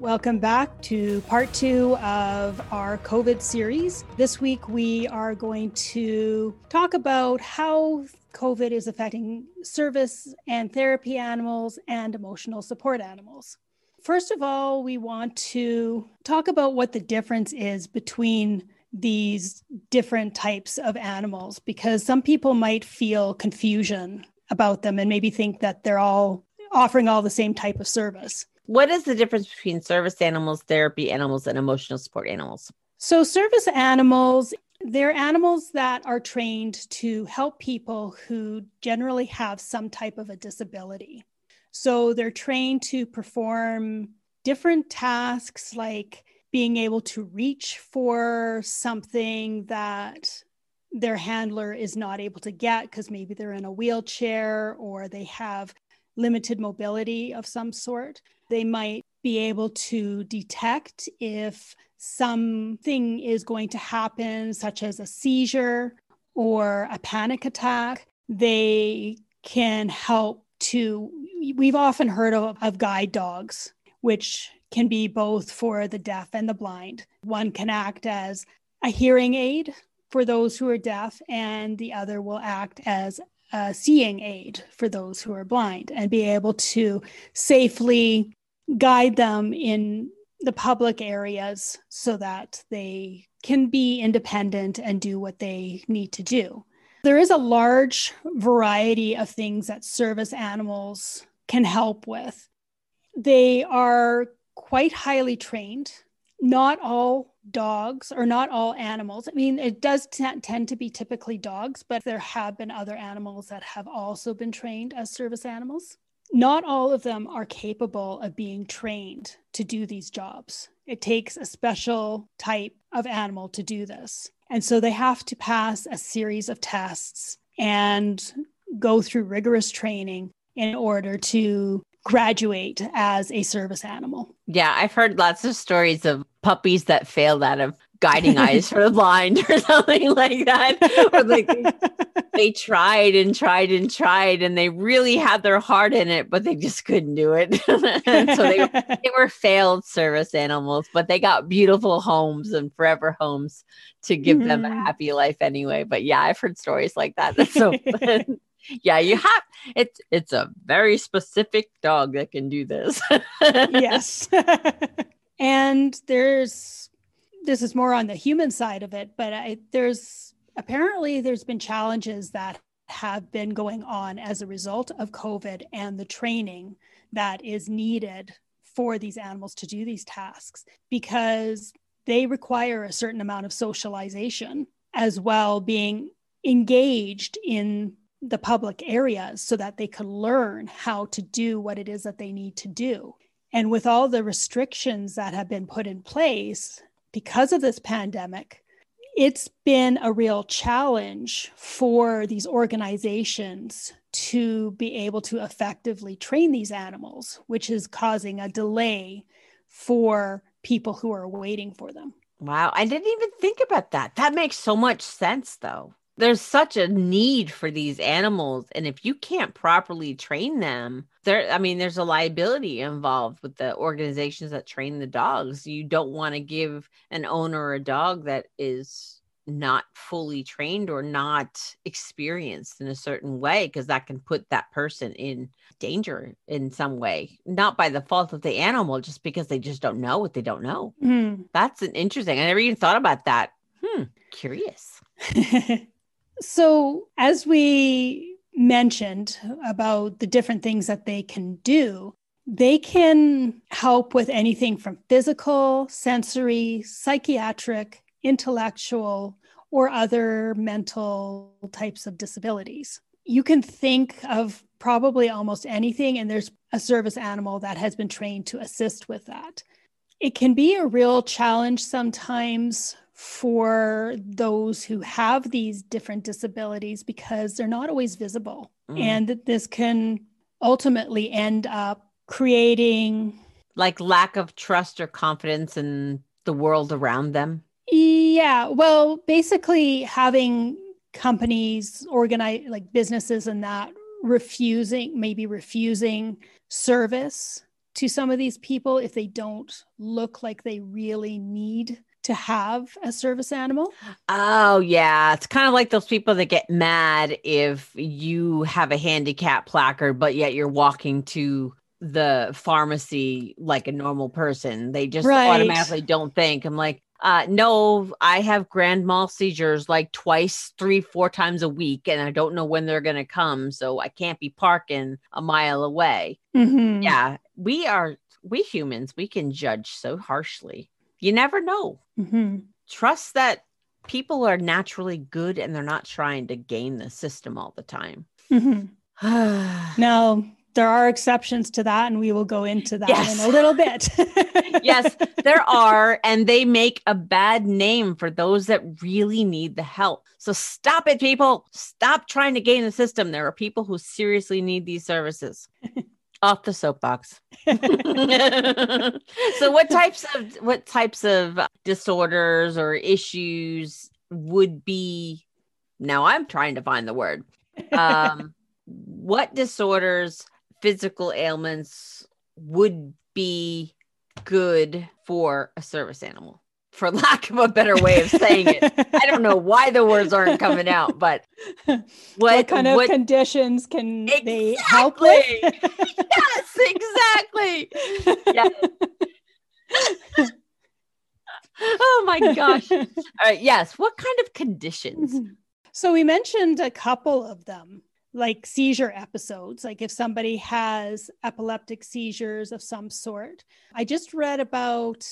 Welcome back to part two of our COVID series. This week, we are going to talk about how COVID is affecting service and therapy animals and emotional support animals. First of all, we want to talk about what the difference is between these different types of animals because some people might feel confusion about them and maybe think that they're all offering all the same type of service what is the difference between service animals, therapy animals, and emotional support animals? So, service animals, they're animals that are trained to help people who generally have some type of a disability. So, they're trained to perform different tasks like being able to reach for something that their handler is not able to get because maybe they're in a wheelchair or they have limited mobility of some sort. They might be able to detect if something is going to happen, such as a seizure or a panic attack. They can help to, we've often heard of, of guide dogs, which can be both for the deaf and the blind. One can act as a hearing aid for those who are deaf, and the other will act as a seeing aid for those who are blind and be able to safely guide them in the public areas so that they can be independent and do what they need to do. There is a large variety of things that service animals can help with. They are quite highly trained. Not all dogs or not all animals. I mean, it does t- tend to be typically dogs, but there have been other animals that have also been trained as service animals not all of them are capable of being trained to do these jobs. It takes a special type of animal to do this. And so they have to pass a series of tests and go through rigorous training in order to graduate as a service animal. Yeah, I've heard lots of stories of puppies that failed out of guiding eyes for the blind or something like that. or like they, tried and tried and tried and they really had their heart in it, but they just couldn't do it. so they, they were failed service animals, but they got beautiful homes and forever homes to give mm-hmm. them a mm-hmm. happy life anyway. But yeah, I've heard stories like that. That's so yeah, you have it's it's a very specific dog that can do this. yes. and there's this is more on the human side of it, but I, there's apparently there's been challenges that have been going on as a result of COVID and the training that is needed for these animals to do these tasks because they require a certain amount of socialization as well being engaged in the public areas so that they can learn how to do what it is that they need to do. And with all the restrictions that have been put in place, because of this pandemic, it's been a real challenge for these organizations to be able to effectively train these animals, which is causing a delay for people who are waiting for them. Wow. I didn't even think about that. That makes so much sense, though there's such a need for these animals and if you can't properly train them there i mean there's a liability involved with the organizations that train the dogs. You don't want to give an owner a dog that is not fully trained or not experienced in a certain way because that can put that person in danger in some way not by the fault of the animal just because they just don't know what they don't know. Mm. that's an interesting i never even thought about that. Hmm curious So, as we mentioned about the different things that they can do, they can help with anything from physical, sensory, psychiatric, intellectual, or other mental types of disabilities. You can think of probably almost anything, and there's a service animal that has been trained to assist with that. it can be a real challenge sometimes for those who have these different disabilities because they're not always visible. Mm. And this can ultimately end up creating like lack of trust or confidence in the world around them. Yeah. Well, basically, having companies organize like businesses and that refusing, maybe refusing service to some of these people if they don't look like they really need to have a service animal. Oh, yeah. It's kind of like those people that get mad if you have a handicap placard, but yet you're walking to the pharmacy like a normal person. They just right. automatically don't think. I'm like, uh, no, I have grand mal seizures like twice, three, four times a week, and I don't know when they're going to come. So I can't be parking a mile away. Mm-hmm. Yeah, we are, we humans, we can judge so harshly. You never know. Mm-hmm. Trust that people are naturally good and they're not trying to game the system all the time. Mm-hmm. no, there are exceptions to that, and we will go into that yes. in a little bit. yes, there are, and they make a bad name for those that really need the help. So stop it, people. Stop trying to game the system. There are people who seriously need these services. Off the soapbox. so what types of what types of disorders or issues would be now I'm trying to find the word. Um what disorders physical ailments would be good for a service animal for lack of a better way of saying it. I don't know why the words aren't coming out, but what, what kind of what, conditions can exactly. they help with? yes, exactly. Yes. oh my gosh. All right. Yes. What kind of conditions? So we mentioned a couple of them like seizure episodes, like if somebody has epileptic seizures of some sort. I just read about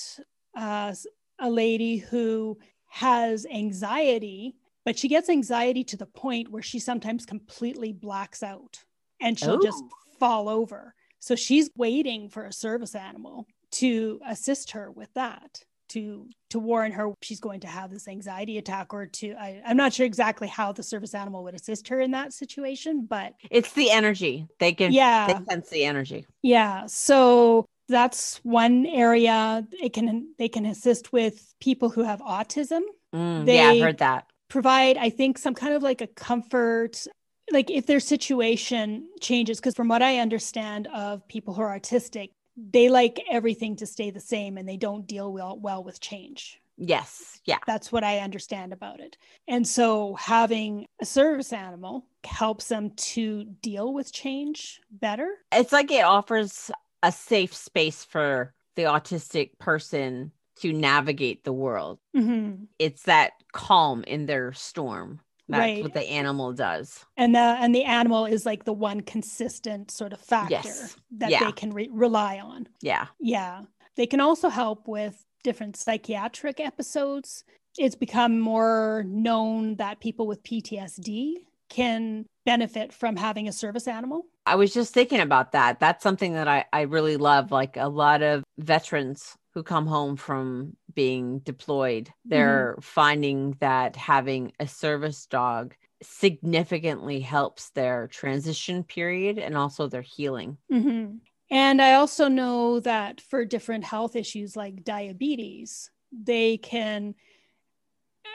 uh, a lady who has anxiety, but she gets anxiety to the point where she sometimes completely blacks out and she'll Ooh. just oh. fall over. So she's waiting for a service animal to assist her with that to to warn her she's going to have this anxiety attack or to I, i'm not sure exactly how the service animal would assist her in that situation but it's the energy they can yeah they sense the energy yeah so that's one area it can they can assist with people who have autism mm, yeah i've heard that provide i think some kind of like a comfort like if their situation changes because from what i understand of people who are autistic they like everything to stay the same and they don't deal well well with change. Yes. Yeah. That's what I understand about it. And so having a service animal helps them to deal with change better. It's like it offers a safe space for the autistic person to navigate the world. Mm-hmm. It's that calm in their storm. That's right. what the animal does. And the and the animal is like the one consistent sort of factor yes. that yeah. they can re- rely on. Yeah. Yeah. They can also help with different psychiatric episodes. It's become more known that people with PTSD can benefit from having a service animal. I was just thinking about that. That's something that I, I really love. Like a lot of veterans who come home from being deployed, they're mm-hmm. finding that having a service dog significantly helps their transition period and also their healing. Mm-hmm. And I also know that for different health issues like diabetes, they can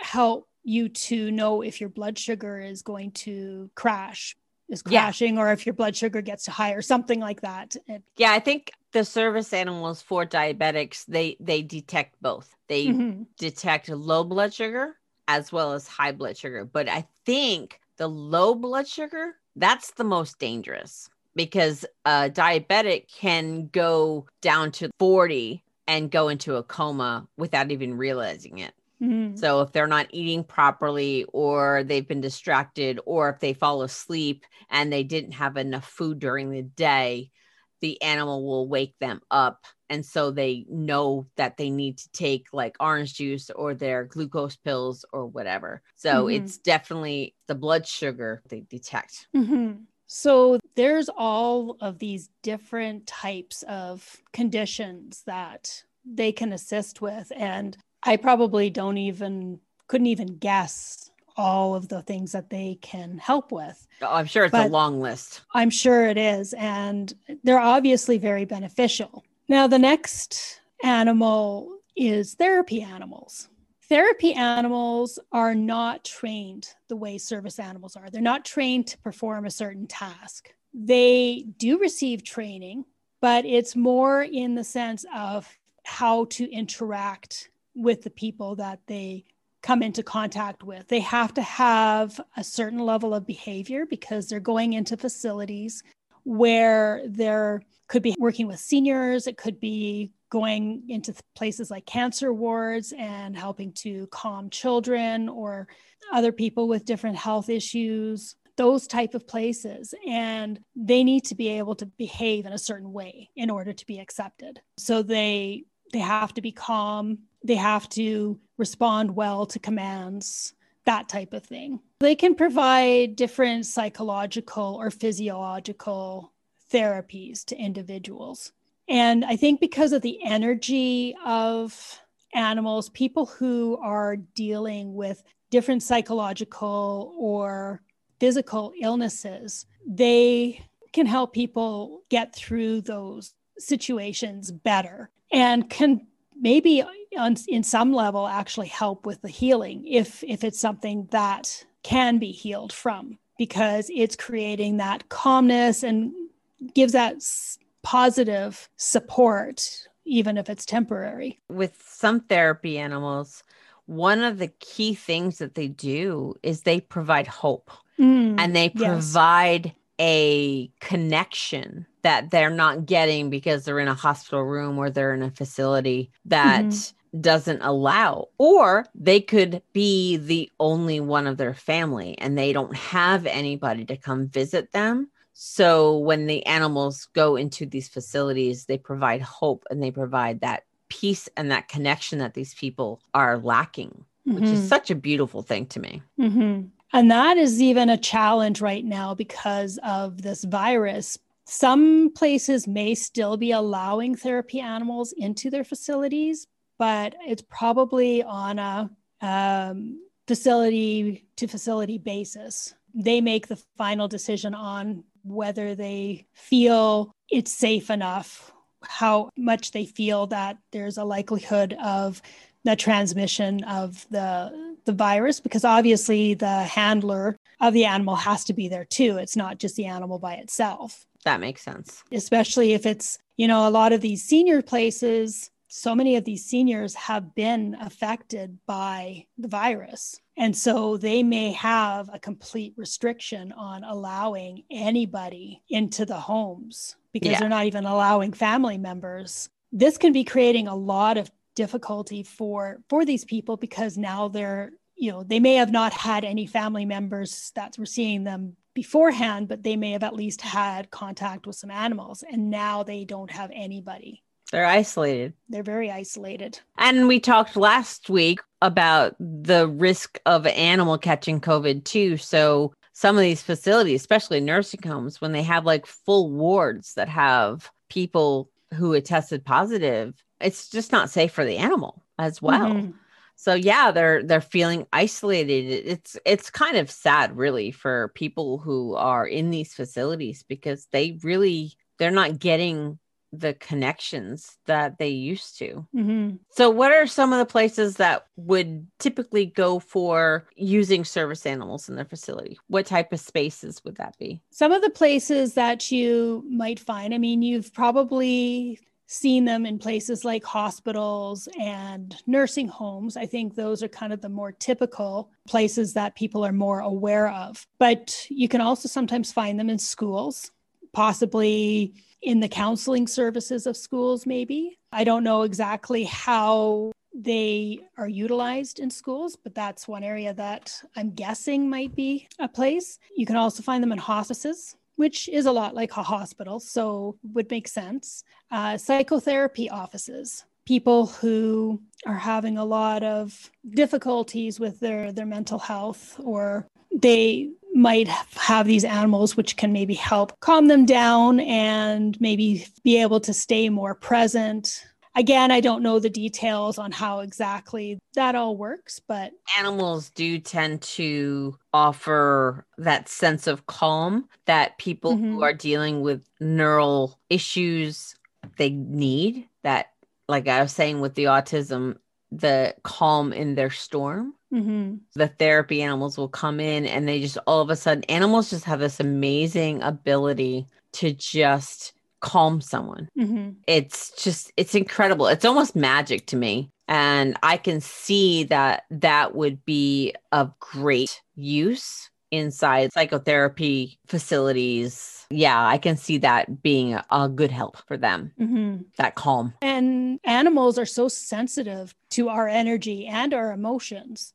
help you to know if your blood sugar is going to crash is crashing yeah. or if your blood sugar gets high or something like that. Yeah, I think the service animals for diabetics they they detect both. They mm-hmm. detect low blood sugar as well as high blood sugar, but I think the low blood sugar that's the most dangerous because a diabetic can go down to 40 and go into a coma without even realizing it. Mm-hmm. So if they're not eating properly or they've been distracted or if they fall asleep and they didn't have enough food during the day, the animal will wake them up and so they know that they need to take like orange juice or their glucose pills or whatever. So mm-hmm. it's definitely the blood sugar they detect. Mm-hmm. So there's all of these different types of conditions that they can assist with. And I probably don't even, couldn't even guess all of the things that they can help with. Oh, I'm sure it's but a long list. I'm sure it is. And they're obviously very beneficial. Now, the next animal is therapy animals. Therapy animals are not trained the way service animals are. They're not trained to perform a certain task. They do receive training, but it's more in the sense of how to interact with the people that they come into contact with. They have to have a certain level of behavior because they're going into facilities where there could be working with seniors, it could be going into places like cancer wards and helping to calm children or other people with different health issues those type of places and they need to be able to behave in a certain way in order to be accepted so they they have to be calm they have to respond well to commands that type of thing. They can provide different psychological or physiological therapies to individuals. And I think because of the energy of animals, people who are dealing with different psychological or physical illnesses, they can help people get through those situations better and can maybe on, in some level actually help with the healing if if it's something that can be healed from because it's creating that calmness and gives that positive support, even if it's temporary. With some therapy animals, one of the key things that they do is they provide hope mm, and they provide yes. A connection that they're not getting because they're in a hospital room or they're in a facility that mm-hmm. doesn't allow or they could be the only one of their family and they don't have anybody to come visit them so when the animals go into these facilities, they provide hope and they provide that peace and that connection that these people are lacking, mm-hmm. which is mm-hmm. such a beautiful thing to me. Mm-hmm. And that is even a challenge right now because of this virus. Some places may still be allowing therapy animals into their facilities, but it's probably on a um, facility to facility basis. They make the final decision on whether they feel it's safe enough, how much they feel that there's a likelihood of the transmission of the the virus because obviously the handler of the animal has to be there too it's not just the animal by itself that makes sense especially if it's you know a lot of these senior places so many of these seniors have been affected by the virus. And so they may have a complete restriction on allowing anybody into the homes because yeah. they're not even allowing family members. This can be creating a lot of difficulty for for these people because now they're you know they may have not had any family members that were seeing them beforehand but they may have at least had contact with some animals and now they don't have anybody they're isolated. They're very isolated. And we talked last week about the risk of animal catching COVID too. So some of these facilities, especially nursing homes, when they have like full wards that have people who had tested positive, it's just not safe for the animal as well. Mm-hmm. So yeah, they're they're feeling isolated. It's it's kind of sad really for people who are in these facilities because they really they're not getting the connections that they used to. Mm-hmm. So, what are some of the places that would typically go for using service animals in their facility? What type of spaces would that be? Some of the places that you might find, I mean, you've probably seen them in places like hospitals and nursing homes. I think those are kind of the more typical places that people are more aware of. But you can also sometimes find them in schools, possibly in the counseling services of schools, maybe. I don't know exactly how they are utilized in schools, but that's one area that I'm guessing might be a place. You can also find them in hospices, which is a lot like a hospital, so would make sense. Uh, psychotherapy offices, people who are having a lot of difficulties with their their mental health or they might have these animals which can maybe help calm them down and maybe be able to stay more present again, I don't know the details on how exactly that all works, but animals do tend to offer that sense of calm that people mm-hmm. who are dealing with neural issues they need that like I was saying with the autism the calm in their storm. Mm-hmm. The therapy animals will come in and they just all of a sudden, animals just have this amazing ability to just calm someone. Mm-hmm. It's just, it's incredible. It's almost magic to me. And I can see that that would be of great use inside psychotherapy facilities. Yeah, I can see that being a, good help for them. Mm-hmm. That calm. And animals are so sensitive to our energy and our emotions.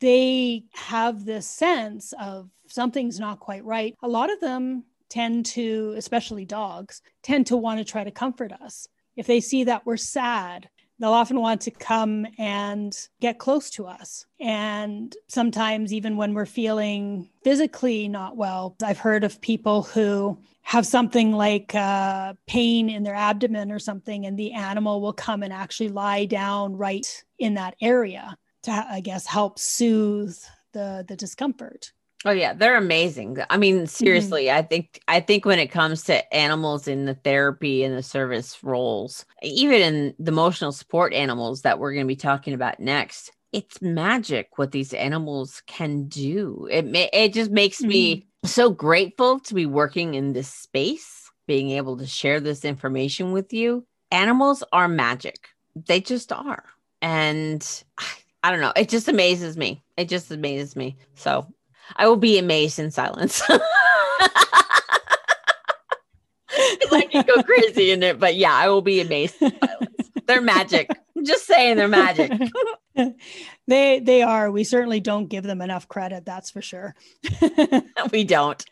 They have this sense of something's not quite right. A lot of them tend to, especially dogs, tend to want to try to comfort us. If they see that we're sad, they'll often want to come and get close to us. And sometimes, even when we're feeling physically not well, I've heard of people who have something like uh, pain in their abdomen or something, and the animal will come and actually lie down right in that area to, I guess, help soothe the, the discomfort. Oh yeah, they're amazing. I mean, mm-hmm. seriously, mm-hmm. I think I think when it comes to animals in the therapy and the service roles, even in the emotional support animals that we're going to be talking about next, it's magic what these animals can do. It it just makes mm-hmm. me so grateful to be working in this space, being able to share this information with you. Animals are magic. They just are. And I don't know, it just amazes me. It just amazes me. So I will be amazed in silence. I can go crazy in it, but yeah, I will be amazed in silence. They're magic. I'm just saying they're magic. they they are. We certainly don't give them enough credit, that's for sure. we don't.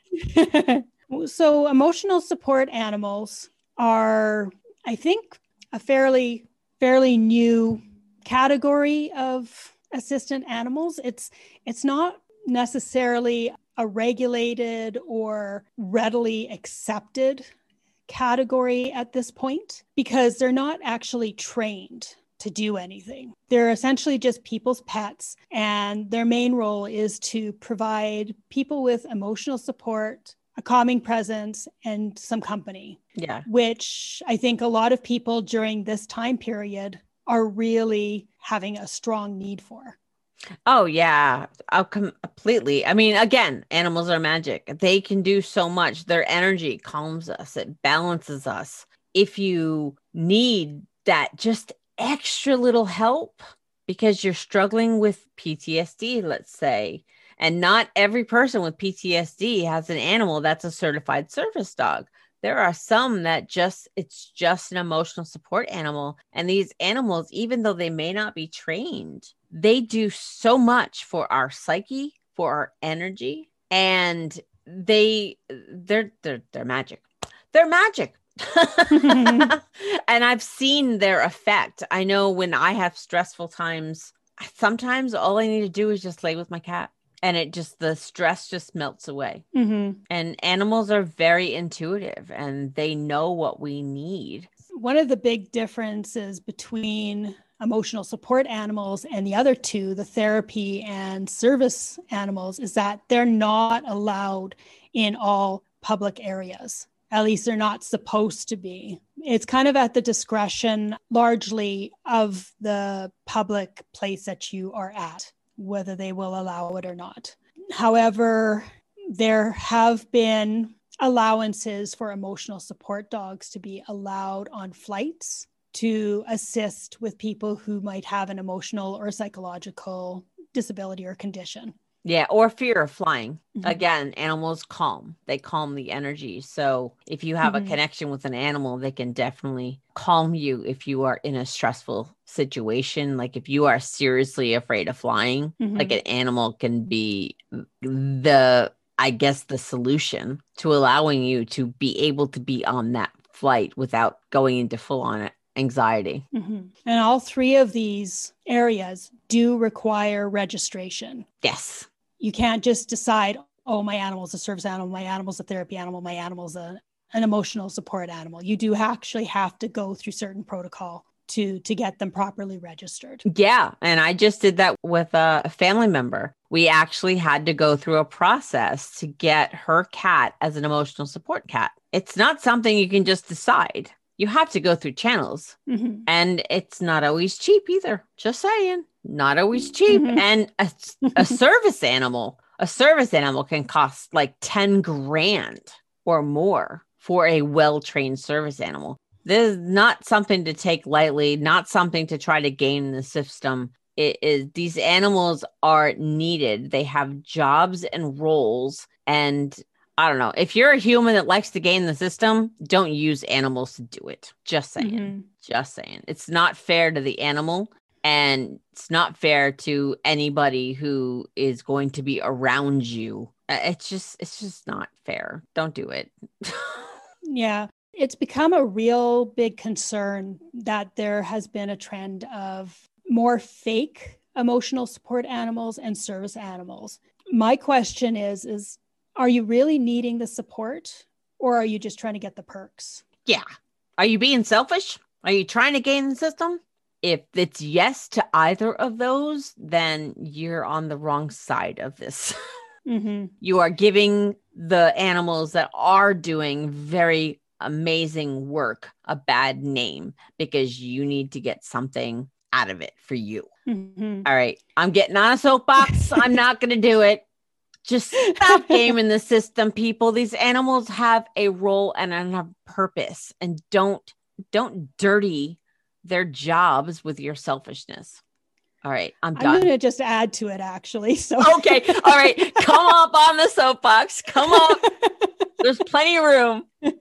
so emotional support animals are, I think, a fairly fairly new category of assistant animals. It's it's not necessarily a regulated or readily accepted category at this point because they're not actually trained to do anything. They're essentially just people's pets, and their main role is to provide people with emotional support, a calming presence, and some company. Yeah. Which I think a lot of people during this time period are really having a strong need for. Oh yeah, oh, I'll completely. I mean, again, animals are magic. They can do so much. Their energy calms us. It balances us. If you need that just extra little help because you're struggling with PTSD, let's say, and not every person with PTSD has an animal that's a certified service dog there are some that just it's just an emotional support animal and these animals even though they may not be trained they do so much for our psyche for our energy and they they're they're they're magic. They're magic. And i've seen their effect. I know when i have stressful times sometimes all i need to do is just lay with my cat and it just the stress just melts away. Mm-hmm. and animals are very intuitive and they know what we need. One of the big differences between emotional support animals and the other two the therapy and service animals is that they're not allowed in all public areas at least they're not supposed to be. It's kind of at the discretion largely of the public place that you are at whether they will allow it or not. However, there have been allowances for emotional support dogs to be allowed on flights to assist with people who might have an emotional or psychological disability or condition. Yeah, or fear of flying. Mm-hmm. Again, animals calm. They calm the energy. So if you have mm-hmm. a connection with an animal, they can definitely calm you if you are in a stressful situation. Like if you are seriously afraid of flying, mm-hmm. like an animal can be the I guess the solution to allowing you to be able to be on that flight without going into full on anxiety. Mm-hmm. And all three of these areas do require registration. Yes you can't just decide, oh, my animal's a service animal, my animal's a therapy animal, my animal's a, an emotional support animal. You do actually have to go through certain protocol to to get them properly registered. Yeah, and I just did that with a family member. We actually had to go through a process to get her cat as an emotional support cat. It's not something you can just decide. You have to go through channels. Mhm. And it's not always cheap either. Just saying, not always cheap. Mhm. And a, a service animal, a service animal can cost like 10 grand or more for a well trained service animal. This is not something to take lightly, not something to try to gain in the system. It is these animals are needed. They have jobs and roles. And I don't know. If you're a human that likes to game the system, don't use animals to do it. Just saying. Mhm. Just saying. It's not fair to the animal and it's not fair to anybody who is going to be around you. Uh, It's just it's just not fair. Don't do it. Yeah. It's become a real big concern that there has been a trend of more fake emotional support animals and service animals. My question is is are you really needing the support or are you just trying to get the perks? yeah. Are you being selfish? Are you trying to game the system? If it's yes to either of those, then you're on the wrong side of this. Mhm. you are giving the animals that are doing very amazing work a bad name because you need to get something out of it for you. Mhm. All right, I'm getting on a soapbox. I'm not going to do it. Just stop gaming the system, people. These animals have a role and a purpose, and don't don't dirty their jobs with your selfishness. All right, I'm done. I'm going to just add to it actually. So Okay, all right, come up on the soapbox. Come up. There's plenty of room.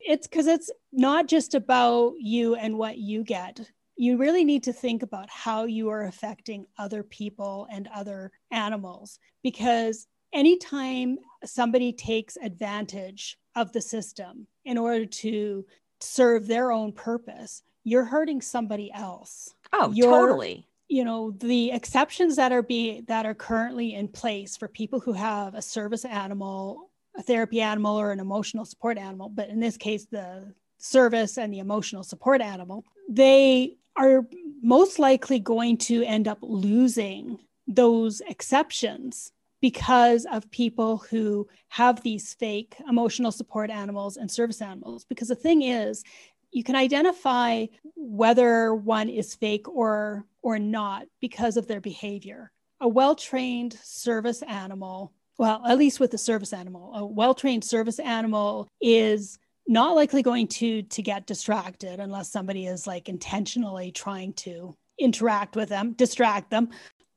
it's because it's not just about you and what you get. You really need to think about how you are affecting other people and other animals because anytime somebody takes advantage of the system in order to serve their own purpose, you're hurting somebody else. Oh, You're- totally. you know the exceptions that are be that are currently in place for people who have a service animal a therapy animal or an emotional support animal but in this case the service and the emotional support animal they are most likely going to end up losing those exceptions because of people who have these fake emotional support animals and service animals. Because the thing is you can identify whether one is fake or or not because of their behavior. A well-trained service animal well at least with the service animal a well-trained service animal is not likely going to to get distracted unless somebody is like intentionally trying to interact with them distract them.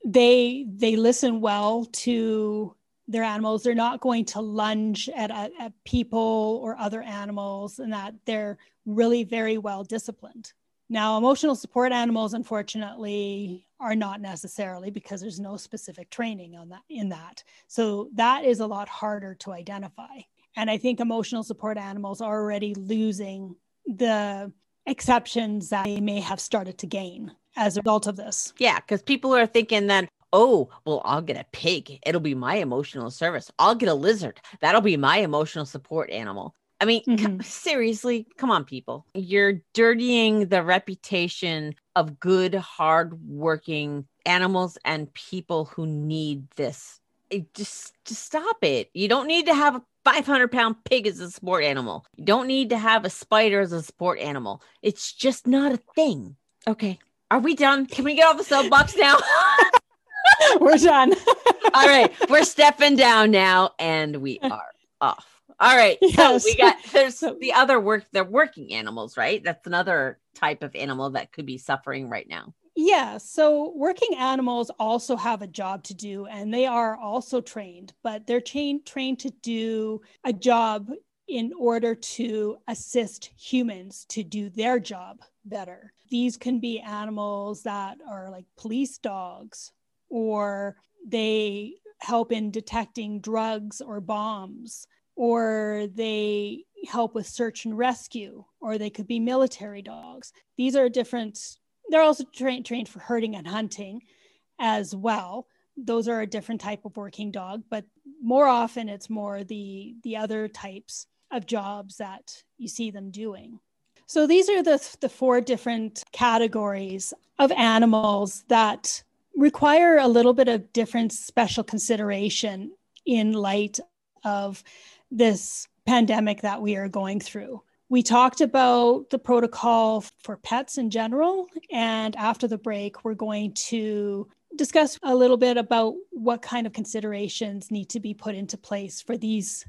They they listen well to their animals. They're not going to lunge at, at, at people or other animals and that they're really very well disciplined. Now emotional support animals unfortunately are not necessarily because there's no specific training on that in that. So that is a lot harder to identify and i think emotional support animals are already losing the exceptions that they may have started to gain as a result of this Yeah, because people are thinking that, oh, well, I'll get a pig. It'll be my emotional service. I'll get a lizard. That'll be my emotional support animal. I mean, c- Mhm. seriously, come on, people. You're dirtying the reputation of good, hard-working animals and people who need this. It just, just stop it. You don't need to have a 500 pound pig as a sport animal. You don't need to have a spider as a sport animal. It's just not a thing. Okay. Are we done? Can we get off the soapbox now? we're done All right. We're stepping down now and we are off. All right. So we got there's the other work, they're working animals, right? That's another type of animal that could be suffering right now. Yeah, so working animals also have a job to do and they are also trained, but they're trained trained to do a job in order to assist humans to do their job better. These can be animals that are like police dogs or they help in detecting drugs or bombs or they help with search and rescue or they could be military dogs. These are different they're also trained trained for herding and hunting as well those are a different type of working dog but more often it's more the the other types of jobs that you see them doing So these are the, the four different categories of animals that require a little bit of different special consideration in light of this pandemic that we are going through. We talked about the protocol for pets in general. And after the break, we're going to discuss a little bit about what kind of considerations need to be put into place for these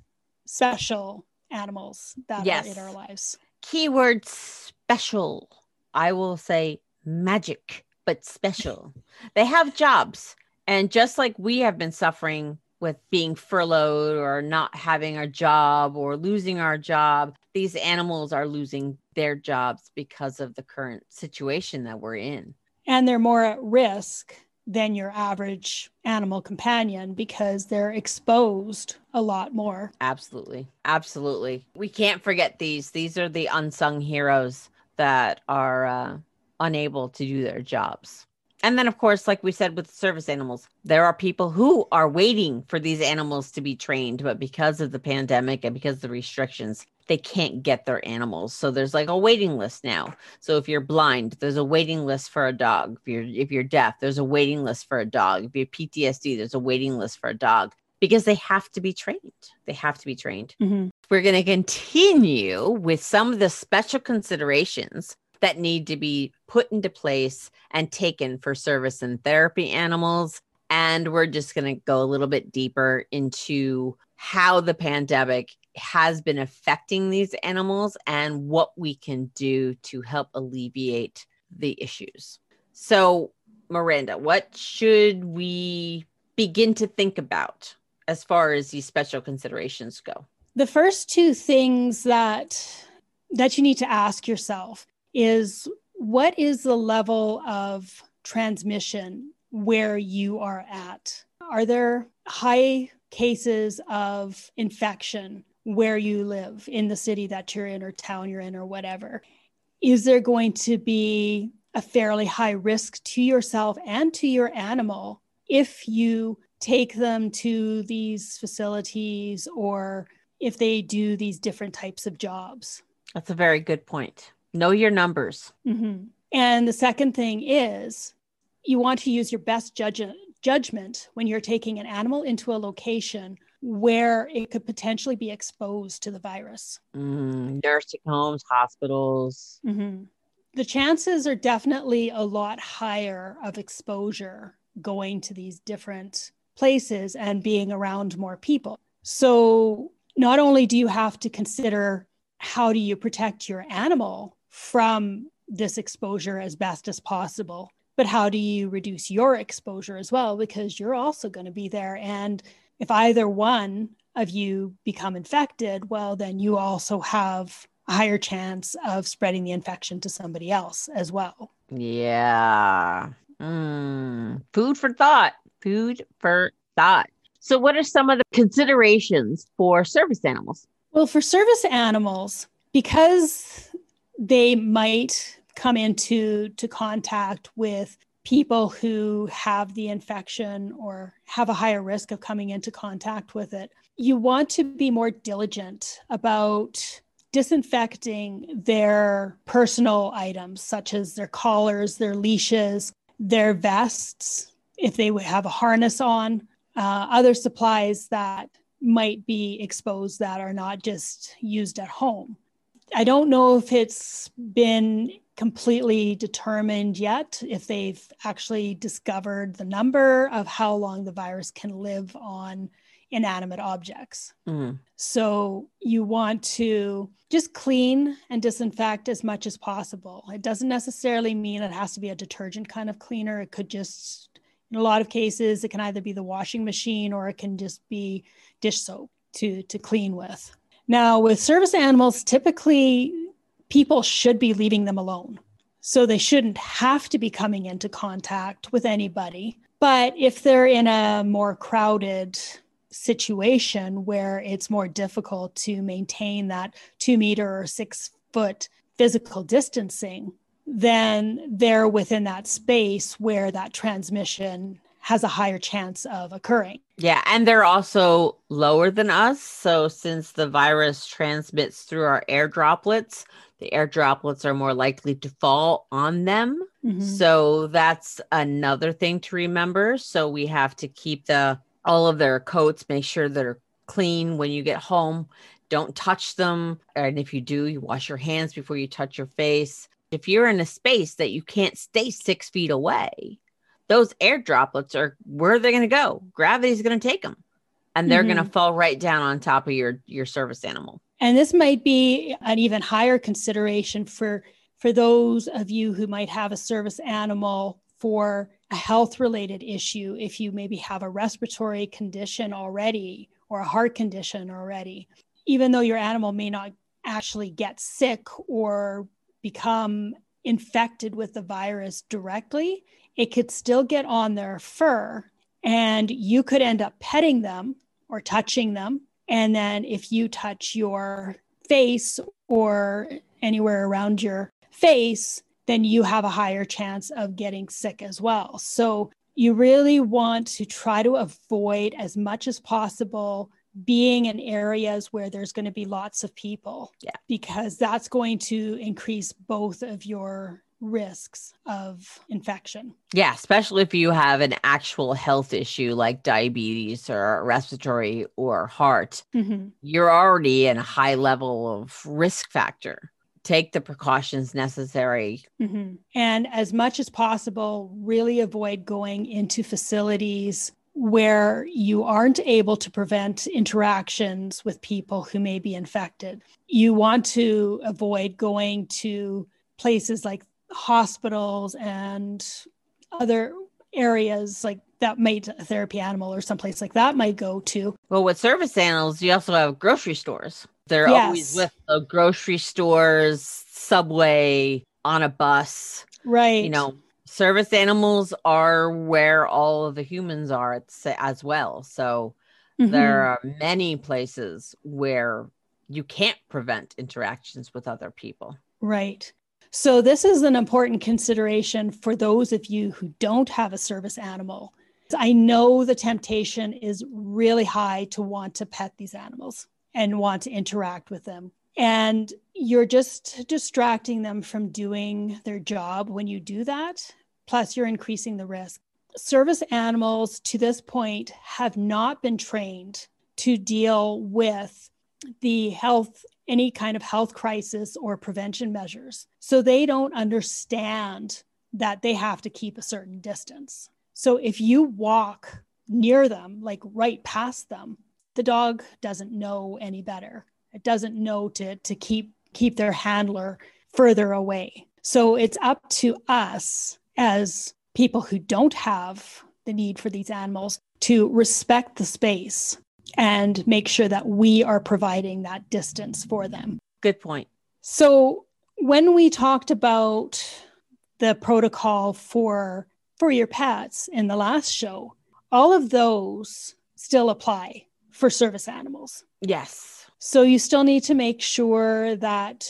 special animals that yes. are in our lives. Keyword special. I will say magic, but special. they have jobs. And just like we have been suffering with being furloughed or not having our job or losing our job, these animals are losing their jobs because of the current situation that we're in. And they're more at risk than your average animal companion because they're exposed a lot more. Absolutely. Absolutely. We can't forget these. These are the unsung heroes that are uh, unable to do their jobs. And then, of course, like we said with service animals, there are people who are waiting for these animals to be trained, but because of the pandemic and because of the restrictions, they can't get their animals. So there's like a waiting list now. So if you're blind, there's a waiting list for a dog. If you're if you're deaf, there's a waiting list for a dog. If you're PTSD, there's a waiting list for a dog because they have to be trained. They have to be trained. Mm-hmm. We're going to continue with some of the special considerations that need to be put into place and taken for service and therapy animals. And we're just going to go a little bit deeper into how the pandemic has been affecting these animals and what we can do to help alleviate the issues. So, Miranda, what should we begin to think about as far as these special considerations go? The first two things that that you need to ask yourself is what is the level of transmission where you are at? Are there high cases of infection where you live in the city that you're in or town you're in or whatever. Is there going to be a fairly high risk to yourself and to your animal if you take them to these facilities or if they do these different types of jobs? That's a very good point. Know your numbers. Mm-hmm. and the second thing is you want to use your best judge- judgment when you're taking an animal into a location where it could potentially be exposed to the virus. Mm, nursing homes, hospitals. Mm-hmm. The chances are definitely a lot higher of exposure going to these different places and being around more people. So, not only do you have to consider how do you protect your animal from this exposure as best as possible, but how do you reduce your exposure as well? Because you're also going to be there and if either one of you become infected, well, then you also have a higher chance of spreading the infection to somebody else as well. Yeah. Mm. Food for thought. Food for thought. So, what are some of the considerations for service animals? Well, for service animals, because they might come into to contact with people who have the infection or have a higher risk of coming into contact with it. You want to be more diligent about disinfecting their personal items, such as their collars, their leashes, their vests, if they have a harness on, uh, other supplies that might be exposed that are not just used at home. I don't know if it's been completely determined yet if they've actually discovered the number of how long the virus can live on inanimate objects. Mm. So you want to just clean and disinfect as much as possible. It doesn't necessarily mean it has to be a detergent kind of cleaner. It could just, in a lot of cases, it can either be the washing machine or it can just be dish soap to, to clean with. Now, with service animals, typically people should be leaving them alone. So they shouldn't have to be coming into contact with anybody. But if they're in a more crowded situation where it's more difficult to maintain that two meter or six foot physical distancing, then they're within that space where that transmission has a higher chance of occurring. Yeah, and they're also lower than us. So since the virus transmits through our air droplets, the air droplets are more likely to fall on them. Mhm. So that's another thing to remember. So we have to keep the all of their coats, make sure they're clean when you get home. Don't touch them. And if you do, you wash your hands before you touch your face. If you're in a space that you can't stay six feet away, those air droplets are where they're going to go. Gravity's going to take them and they're going to fall right down on top of your your service animal. And this might be an even higher consideration for for those of you who might have a service animal for a health related issue if you maybe have a respiratory condition already or a heart condition already. Even though your animal may not actually get sick or become infected with the virus directly it could still get on their fur and you could end up petting them or touching them and then if you touch your face or anywhere around your face, then you have a higher chance of getting sick as well. So you really want to try to avoid as much as possible being in areas where there's going to be lots of people. Yeah. Because that's going to increase both of your risks of infection. Yeah, especially if you have an actual health issue like diabetes or respiratory or heart, Mhm. you're already in a high level of risk factor. Take the precautions necessary. Mhm. And as much as possible, really avoid going into facilities where you aren't able to prevent interactions with people who may be infected. You want to avoid going to places like hospitals and other areas like that might a therapy animal or someplace like that might go to. Well, with service animals, you also have grocery stores. They're Yes. always with the grocery stores, subway, on a bus. Right. You know, service animals are where all of the humans are at, as well. So Mhm. there are many places where you can't prevent interactions with other people. Right. So, this is an important consideration for those of you who don't have a service animal. I know the temptation is really high to want to pet these animals and want to interact with them. And you're just distracting them from doing their job when you do that. Plus, you're increasing the risk. Service animals to this point have not been trained to deal with the health any kind of health crisis or prevention measures. So they don't understand that they have to keep a certain distance. So if you walk near them, like right past them, the dog doesn't know any better. It doesn't know to, to keep keep their handler further away. So it's up to us as people who don't have the need for these animals to respect the space and make sure that we are providing that distance for them. Good point. So when we talked about the protocol for for your pets in the last show, all of those still apply for service animals. Yes. So you still need to make sure that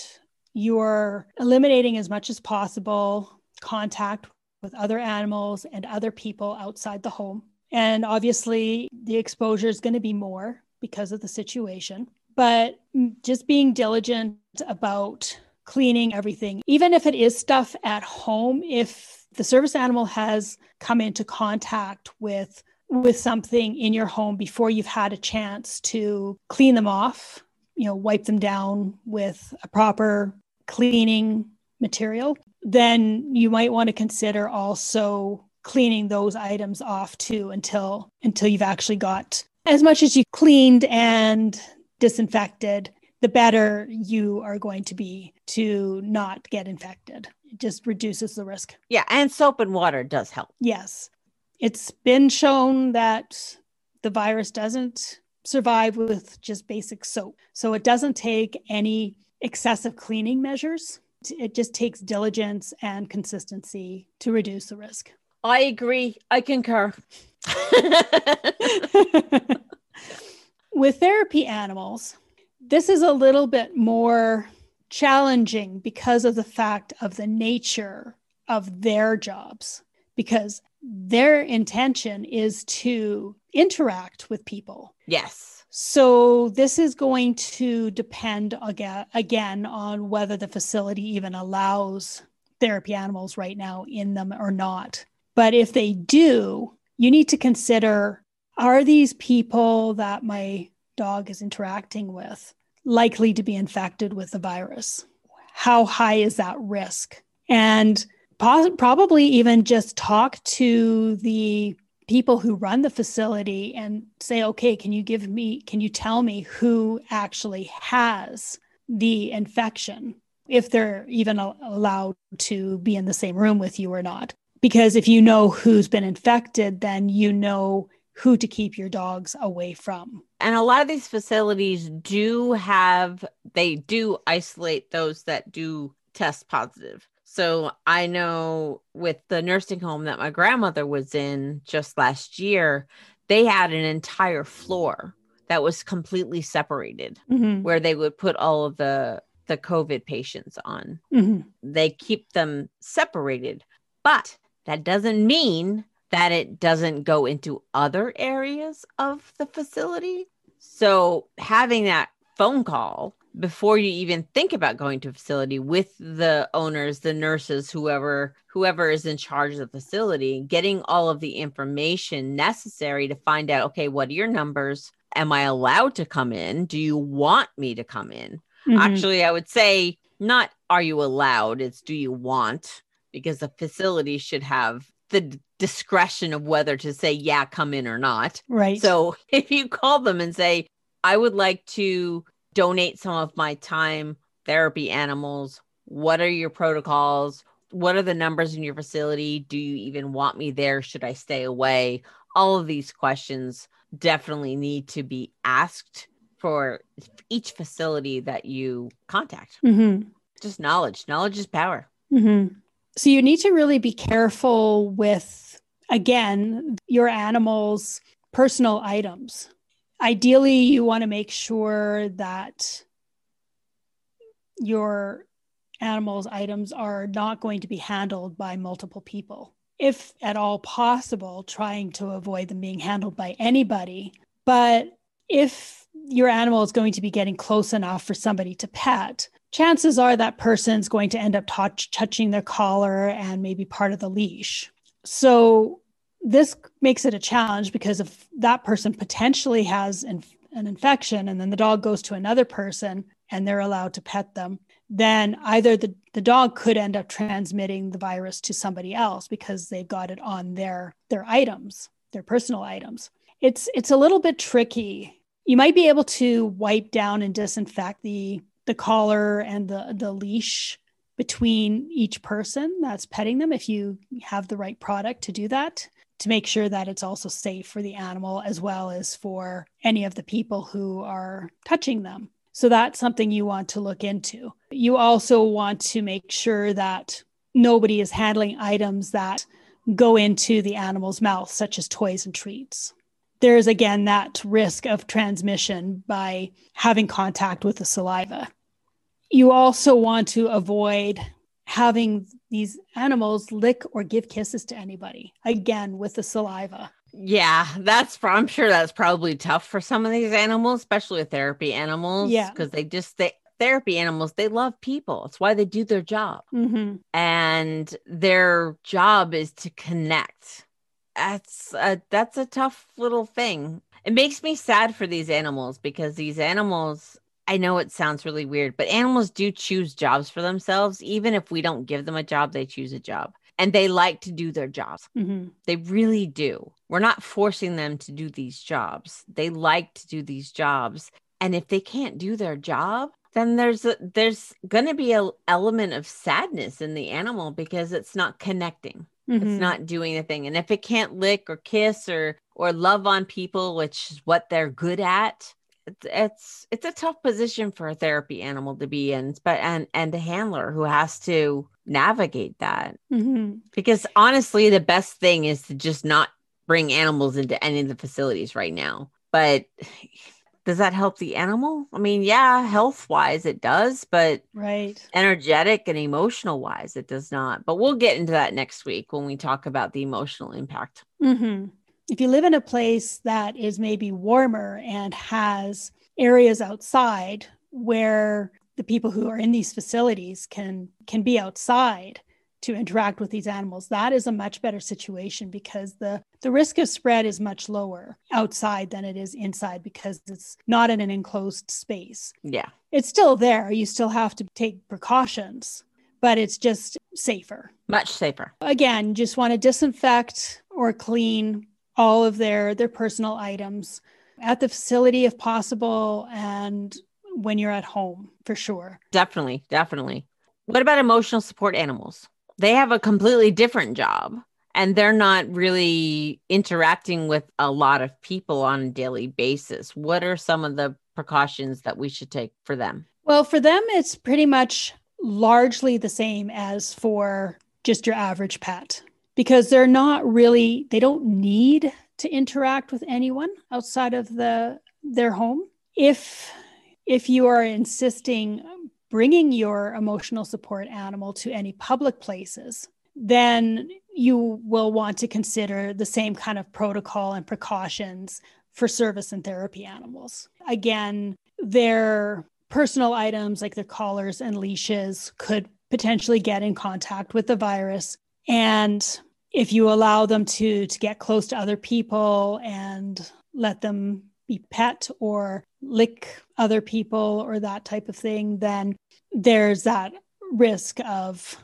you're eliminating as much as possible contact with other animals and other people outside the home. And obviously, the exposure is going to be more because of the situation. But just being diligent about cleaning everything, even if it is stuff at home, if the service animal has come into contact with with something in your home before you've had a chance to clean them off, you know, wipe them down with a proper cleaning material, then you might want to consider also cleaning those items off too until until you've actually got as much as you cleaned and disinfected the better you are going to be to not get infected. It just reduces the risk. Yeah. And soap and water does help. yes. It's been shown that the virus doesn't survive with just basic soap. So it doesn't take any excessive cleaning measures. It just takes diligence and consistency to reduce the risk I agree. I concur. With therapy animals, this is a little bit more challenging because of the fact of the nature of their jobs, because their intention is to interact with people. yes. So this is going to depend again, again on whether the facility even allows therapy animals right now in them or not. But if they do, you need to consider are these people that my dog is interacting with likely to be infected with the virus? How high is that risk? And probably even just talk to the people who run the facility and say, okay, can you give me, can you tell me who actually has the infection? If they're even allowed to be in the same room with you or not. Because if you know who's been infected, then you know who to keep your dogs away from. And a lot of these facilities do have, they do isolate those that do test positive. So I know with the nursing home that my grandmother was in just last year, they had an entire floor that was completely separated mm-hmm. where they would put all of the the COVID patients on. Mm-hmm. They keep them separated, but that doesn't mean that it doesn't go into other areas of the facility. So having that phone call before you even think about going to a facility with the owners the nurses whoever whoever is in charge of the facility getting all of the information necessary to find out okay what are your numbers am i allowed to come in do you want me to come in mm-hmm. actually i would say not are you allowed it's do you want because the facility should have the discretion of whether to say yeah come in or not. Right. So if you call them and say i would like to donate some of my time therapy animals what are your protocols? What are the numbers in your facility? Do you even want me there? Should i stay away? All of these questions definitely need to be asked for each facility that you contact. Mm-hmm. just knowledge. Knowledge is power. Mm-hmm. So you need to really be careful with again your animals personal items. Ideally you want to make sure that your animals items are not going to be handled by multiple people. If at all possible trying to avoid them being handled by anybody. But if your animal is going to be getting close enough for somebody to pet chances are that person's going to end up touch, touching their collar and maybe part of the leash so this makes it a challenge because if that person potentially has an, an infection and then the dog goes to another person and they're allowed to pet them, then either the, the dog could end up transmitting the virus to somebody else because they've got it on their their items, their personal items. It's it's a little bit tricky. You might be able to wipe down and disinfect the the collar and the the leash between each person that's petting them if you have the right product to do that to make sure that it's also safe for the animal as well as for any of the people who are touching them. So that's something you want to look into. You also want to make sure that nobody is handling items that go into the animal's mouth, such as toys and treats. There's again that risk of transmission by having contact with the saliva. You also want to avoid having these animals lick or give kisses to anybody again with the saliva. Yeah that's i'm sure that's probably tough for some of these animals especially with therapy animals yeah. because they just they therapy animals they love people. It's why they do their job. Mm-hmm. and their job is to connect. That's a that's a tough little thing. It makes me sad for these animals because these animals I know it sounds really weird, but animals do choose jobs for themselves. Even if we don't give them a job, they choose a job and they like to do their jobs. Mm-hmm. They really do. We're not forcing them to do these jobs. They like to do these jobs. And if they can't do their job, then there's a, there's going to be an element of sadness in the animal because it's not connecting. Mm-hmm. It's not doing the thing. And if it can't lick or kiss or or love on people, which is what they're good at, it's it's a tough position for a therapy animal to be in but and and a handler who has to navigate that. Mm-hmm. because honestly the best thing is to just not bring animals into any of the facilities right now. But does that help the animal? I mean yeah health wise it does but right. energetic and emotional wise it does not. But we'll get into that next week when we talk about the emotional impact. Mm-hmm. If you live in a place that is maybe warmer and has areas outside where the people who are in these facilities can can be outside to interact with these animals that is a much better situation because the the risk of spread is much lower outside than it is inside because it's not in an enclosed space. Yeah. It's still there. You still have to take precautions but it's just safer. Much safer. Again just want to disinfect or clean all of their their personal items at the facility if possible and when you're at home for sure. Definitely, definitely. What about emotional support animals? They have a completely different job and they're not really interacting with a lot of people on a daily basis. What are some of the precautions that we should take for them? Well, for them, it's pretty much largely the same as for just your average pet because they're not really, they don't need to interact with anyone outside of the their home. If if you are insisting bringing your emotional support animal to any public places, then you will want to consider the same kind of protocol and precautions for service and therapy animals. Again, their personal items like their collars and leashes could potentially get in contact with the virus. And if you allow them to, to get close to other people and let them be pet or lick other people or that type of thing, then there's that risk of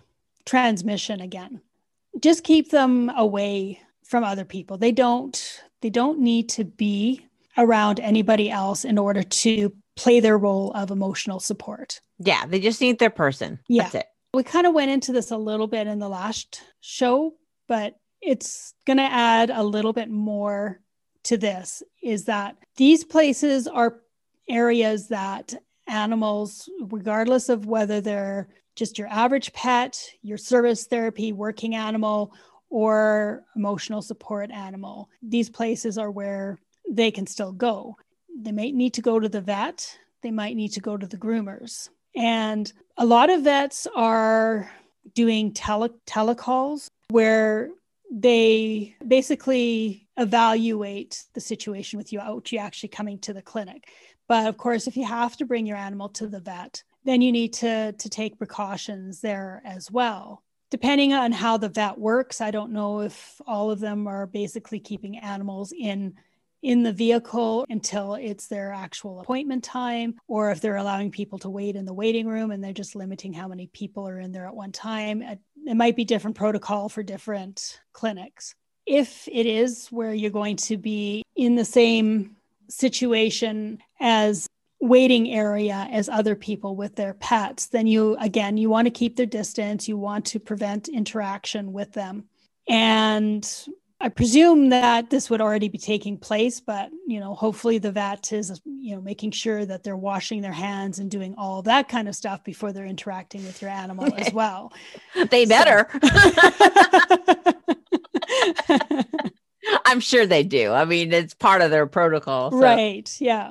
transmission again. Just keep them away from other people. They don't they don't need to be around anybody else in order to play their role of emotional support. Yeah, they just need their person. Yeah. That's it. We kind of went into this a little bit in the last show, but it's going to add a little bit more to this is that these places are areas that animals, regardless of whether they're just your average pet, your service therapy working animal, or emotional support animal, these places are where they can still go. They might need to go to the vet, they might need to go to the groomers. And a lot of vets are doing tele- telecalls where they basically evaluate the situation with you out you actually coming to the clinic but of course if you have to bring your animal to the vet then you need to to take precautions there as well depending on how the vet works i don't know if all of them are basically keeping animals in in the vehicle until it's their actual appointment time, or if they're allowing people to wait in the waiting room and they're just limiting how many people are in there at one time. It, might be different protocol for different clinics. If it is where you're going to be in the same situation as waiting area as other people with their pets, then you, again, you want to keep their distance, you want to prevent interaction with them. And I presume that this would already be taking place, but you know, hopefully the vet is you know making sure that they're washing their hands and doing all that kind of stuff before they're interacting with your animal as well. they better. I'm sure they do. I mean, it's part of their protocol. So. Right. Yeah.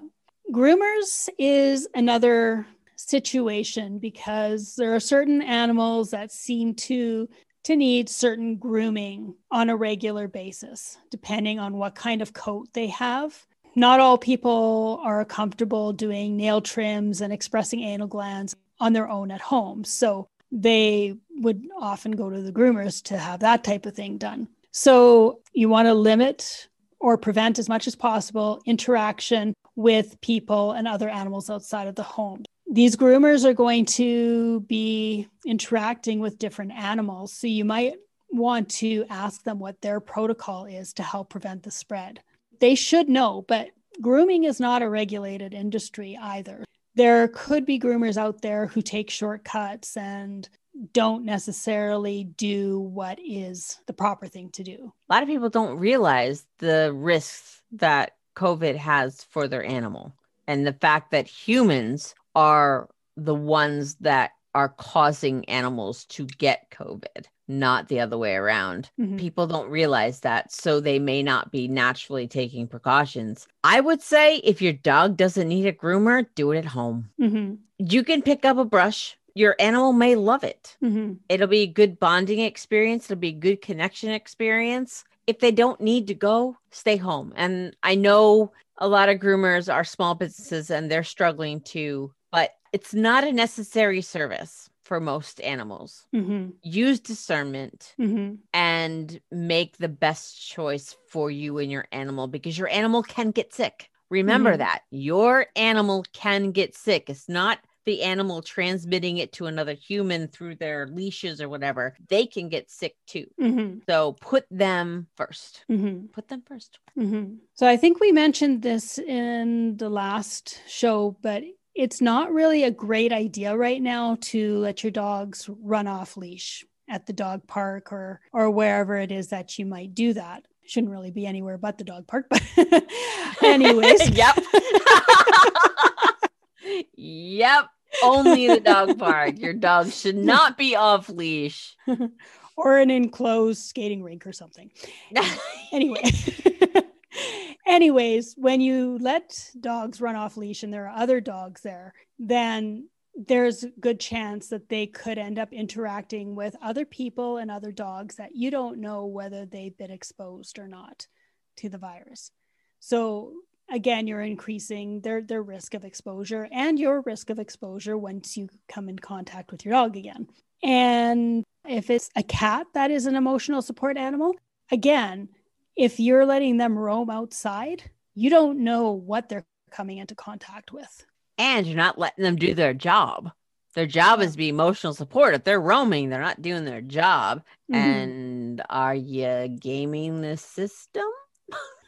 Groomers is another situation because there are certain animals that seem to to need certain grooming on a regular basis, depending on what kind of coat they have. Not all people are comfortable doing nail trims and expressing anal glands on their own at home. So they would often go to the groomers to have that type of thing done. So you want to limit or prevent as much as possible interaction with people and other animals outside of the home these groomers are going to be interacting with different animals. So you might want to ask them what their protocol is to help prevent the spread. They should know, but grooming is not a regulated industry either. There could be groomers out there who take shortcuts and don't necessarily do what is the proper thing to do. A lot of people don't realize the risks that COVID has for their animal and the fact that humans are the ones that are causing animals to get COVID, not the other way around. Mm-hmm. People don't realize that, so they may not be naturally taking precautions. I would say if your dog doesn't need a groomer, do it at home. Mm-hmm. You can pick up a brush. Your animal may love it. Mm-hmm. It'll be a good bonding experience. It'll be a good connection experience. if they don't need to go, stay home. And I know a lot of groomers are small businesses and they're struggling too, but it's not a necessary service for most animals. Mm-hmm. Use discernment Mm-hmm. and make the best choice for you and your animal because your animal can get sick. Remember Mhm. that your animal can get sick. It's not the animal transmitting it to another human through their leashes or whatever. They can get sick too. Mm-hmm. So put them first. Mm-hmm. Put them first. Mm-hmm. So I think we mentioned this in the last show, but it's not really a great idea right now to let your dogs run off leash at the dog park or or wherever it is that you might do that. Shouldn't really be anywhere but the dog park, but anyways. yep. yep. Only the dog park. Your dog should not be off leash. or an enclosed skating rink or something. anyway anyways when you let dogs run off leash and there are other dogs there then there's a good chance that they could end up interacting with other people and other dogs that you don't know whether they've been exposed or not to the virus. So again you're increasing their their risk of exposure and your risk of exposure once you come in contact with your dog again. And if it's a cat that is an emotional support animal again if you're letting them roam outside, you don't know what they're coming into contact with. and you're not letting them do their job. Their job is to be emotional support. If they're roaming, they're not doing their job. Mhm. And are you gaming the system?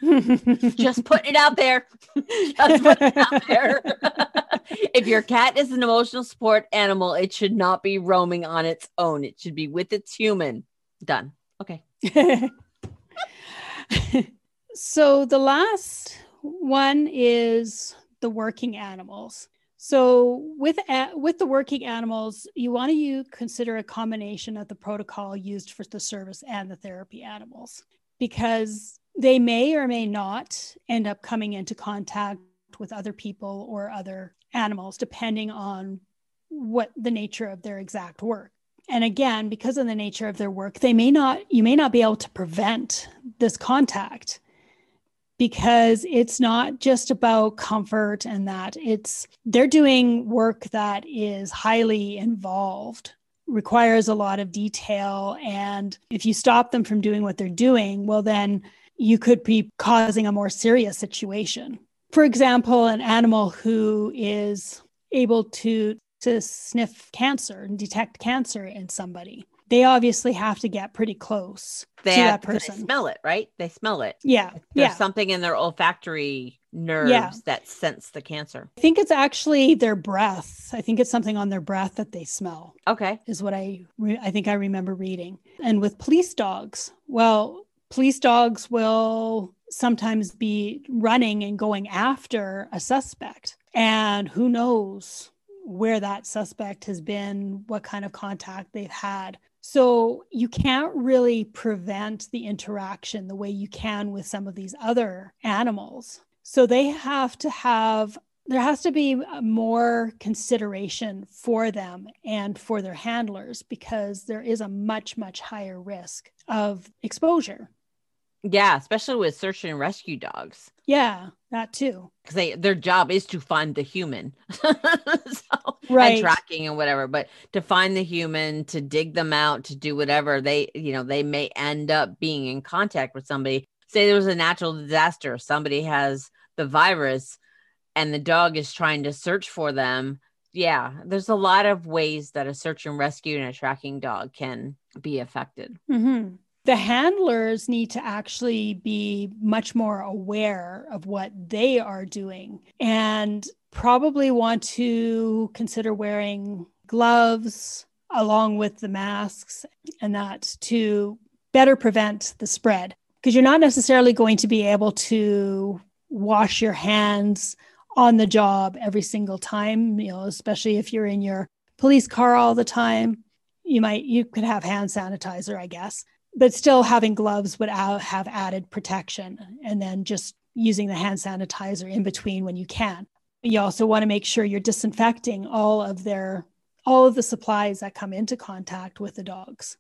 Just Just putting it out there. Just putting it out there. if your cat is an emotional support animal, it should not be roaming on its own. It should be with its human. Done. Okay. So the last one is the working animals. So with with the working animals, you want to you consider a combination of the protocol used for the service and the therapy animals because they may or may not end up coming into contact with other people or other animals depending on what the nature of their exact work and again because of the nature of their work they may not you may not be able to prevent this contact because it's not just about comfort and that it's they're doing work that is highly involved requires a lot of detail. And if you stop them from doing what they're doing well then you could be causing a more serious situation. For example an animal who is able to to sniff cancer and detect cancer in somebody they obviously have to get pretty close They to have that they smell it, right? They smell it. yeah There's yeah something in their olfactory nerves that sense the cancer. I think it's actually their breath. I think it's something on their breath that they smell. Okay. Is what I re- I think I remember reading. And with police dogs, well, police dogs will sometimes be running and going after a suspect, and who knows where that suspect has been, what kind of contact they've had. So you can't really prevent the interaction the way you can with some of these other animals. So they have to have, there has to be more consideration for them and for their handlers because there is a much, much higher risk of exposure. Yeah, especially with search and rescue dogs. Yeah, that too. Because they their job is to find the human. so, Right. And tracking and whatever. But to find the human, to dig them out, to do whatever, they, you know, they may end up being in contact with somebody. Say there was a natural disaster, somebody has the virus and the dog is trying to search for them. Yeah, there's a lot of ways that a search and rescue and a tracking dog can be affected. Mhm. The handlers need to actually be much more aware of what they are doing and probably want to consider wearing gloves along with the masks and that to better prevent the spread. Because you're not necessarily going to be able to wash your hands on the job every single time you know especially if you're in your police car all the time. You might you could have hand sanitizer i guess but still having gloves would have added protection and then just using the hand sanitizer in between when you can you also want to make sure you're disinfecting all of their all of the supplies that come into contact with the dogs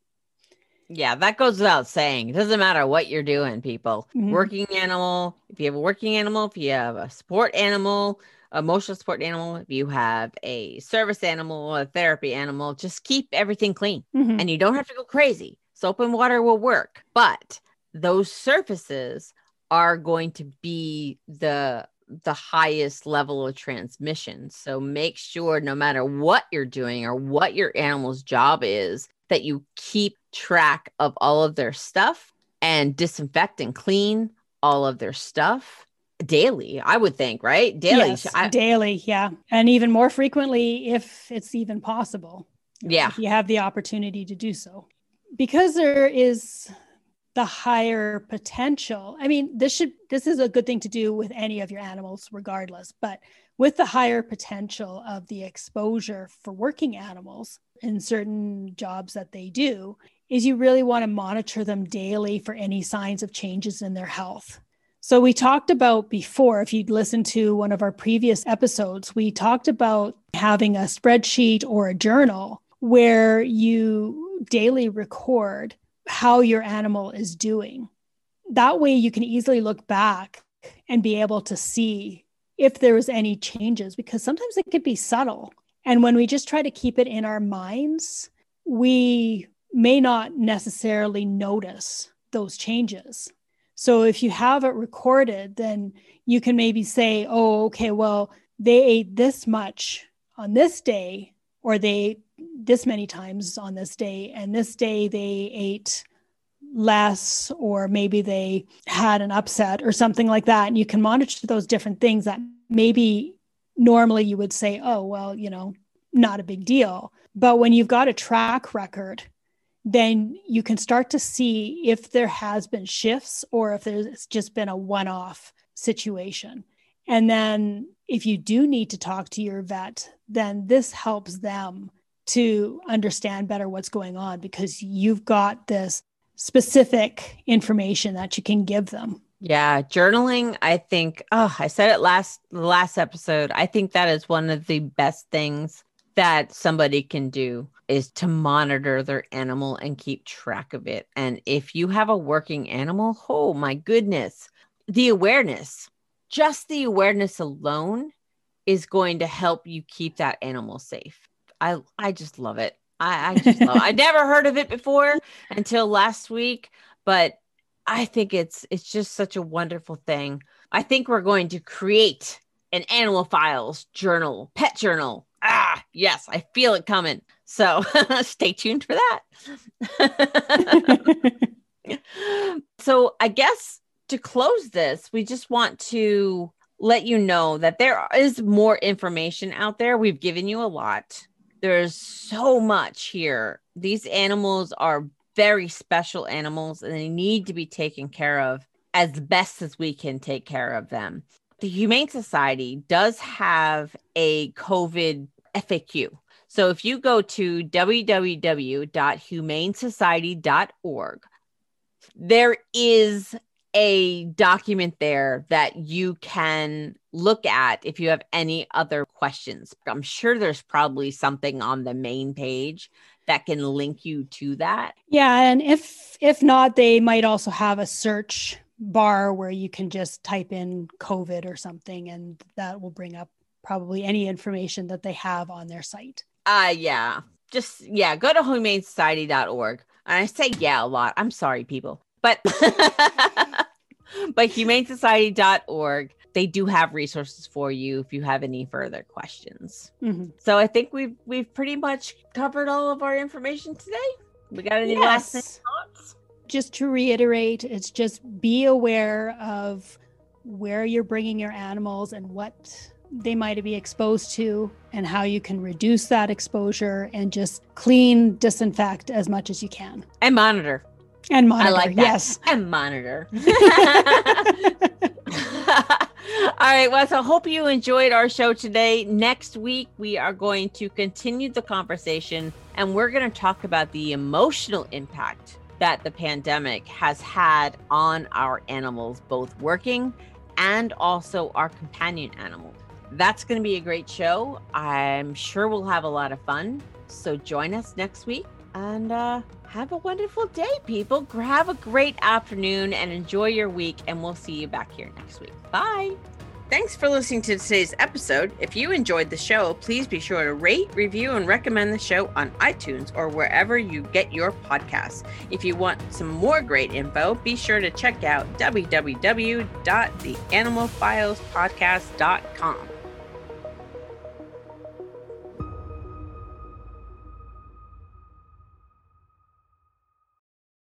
Yeah, that goes without saying. It doesn't matter what you're doing, people. Mhm. Working animal, if you have a working animal, if you have a support animal, emotional support animal, if you have a service animal, a therapy animal, just keep everything clean. Mhm. And you don't have to go crazy. Soap and water will work, but those surfaces are going to be the the highest level of transmission. So make sure no matter what you're doing or what your animal's job is, that you keep track of all of their stuff and disinfect and clean all of their stuff daily. I would think, right? Daily. Yes, I- daily, yeah, and even more frequently if it's even possible. Yeah. if you have the opportunity to do so, because there is the higher potential. I mean, this should this is a good thing to do with any of your animals, regardless. But with the higher potential of the exposure for working animals in certain jobs that they do, is you really want to monitor them daily for any signs of changes in their health. So, we talked about before, if you'd listened to one of our previous episodes, we talked about having a spreadsheet or a journal where you daily record how your animal is doing. That way, you can easily look back and be able to see if there was any changes because sometimes it could be subtle. And when we just try to keep it in our minds, we may not necessarily notice those changes. So if you have it recorded, then you can maybe say, oh, okay, well, they ate this much on this day, or they ate this many times on this day, and this day they ate less, or maybe they had an upset or something like that. And you can monitor those different things that maybe normally you would say, oh, well, you know, not a big deal. But when you've got a track record, then you can start to see if there has been shifts or if there's just been a one-off situation. And then if you do need to talk to your vet, then this helps them to understand better what's going on because you've got this specific information that you can give them. Yeah, journaling, I think, oh, I said it last last episode. I think that is one of the best things that somebody can do is to monitor their animal and keep track of it. And if you have a working animal, oh my goodness, the awareness, just the awareness alone is going to help you keep that animal safe. I I just love it. I, I just love it. I never heard of it before until last week, but I think it's it's just such a wonderful thing. I think we're going to create an animal files journal, pet journal. Ah, yes, I feel it coming. So stay tuned for that. so I guess to close this, we just want to let you know that there is more information out there. We've given you a lot. There's so much here. These animals are very special animals and they need to be taken care of as best as we can take care of them. The Humane Society does have a COVID FAQ. So if you go to www.humanesociety.org, there is a document there that you can look at if you have any other questions. I'm sure there's probably something on the main page that can link you to that. Yeah, and if if not, they might also have a search bar where you can just type in COVID or something, and that will bring up probably any information that they have on their site. Uh yeah. Just yeah, go to humanesociety.org. And I say yeah a lot. I'm sorry, people. But but humanesociety.org, they do have resources for you if you have any further questions. Mhm. So I think we've we've pretty much covered all of our information today. We got any last thoughts? Just to reiterate, it's just be aware of where you're bringing your animals and what they might be exposed to and how you can reduce that exposure and just clean, disinfect as much as you can. And monitor. And monitor. I like that. Yes. And monitor. All right. Well, so hope you enjoyed our show today. Next week, we are going to continue the conversation and we're going to talk about the emotional impact that the pandemic has had on our animals, both working and also our companion animals. That's going to be a great show. I'm sure we'll have a lot of fun. So join us next week And uh, have a wonderful day, people. Have a great afternoon and enjoy your week. And we'll see you back here next week. Bye. Thanks for listening to today's episode. If you enjoyed the show, please be sure to rate, review, and recommend the show on iTunes or wherever you get your podcasts. If you want some more great info, be sure to check out www.theanimalfilespodcast.com.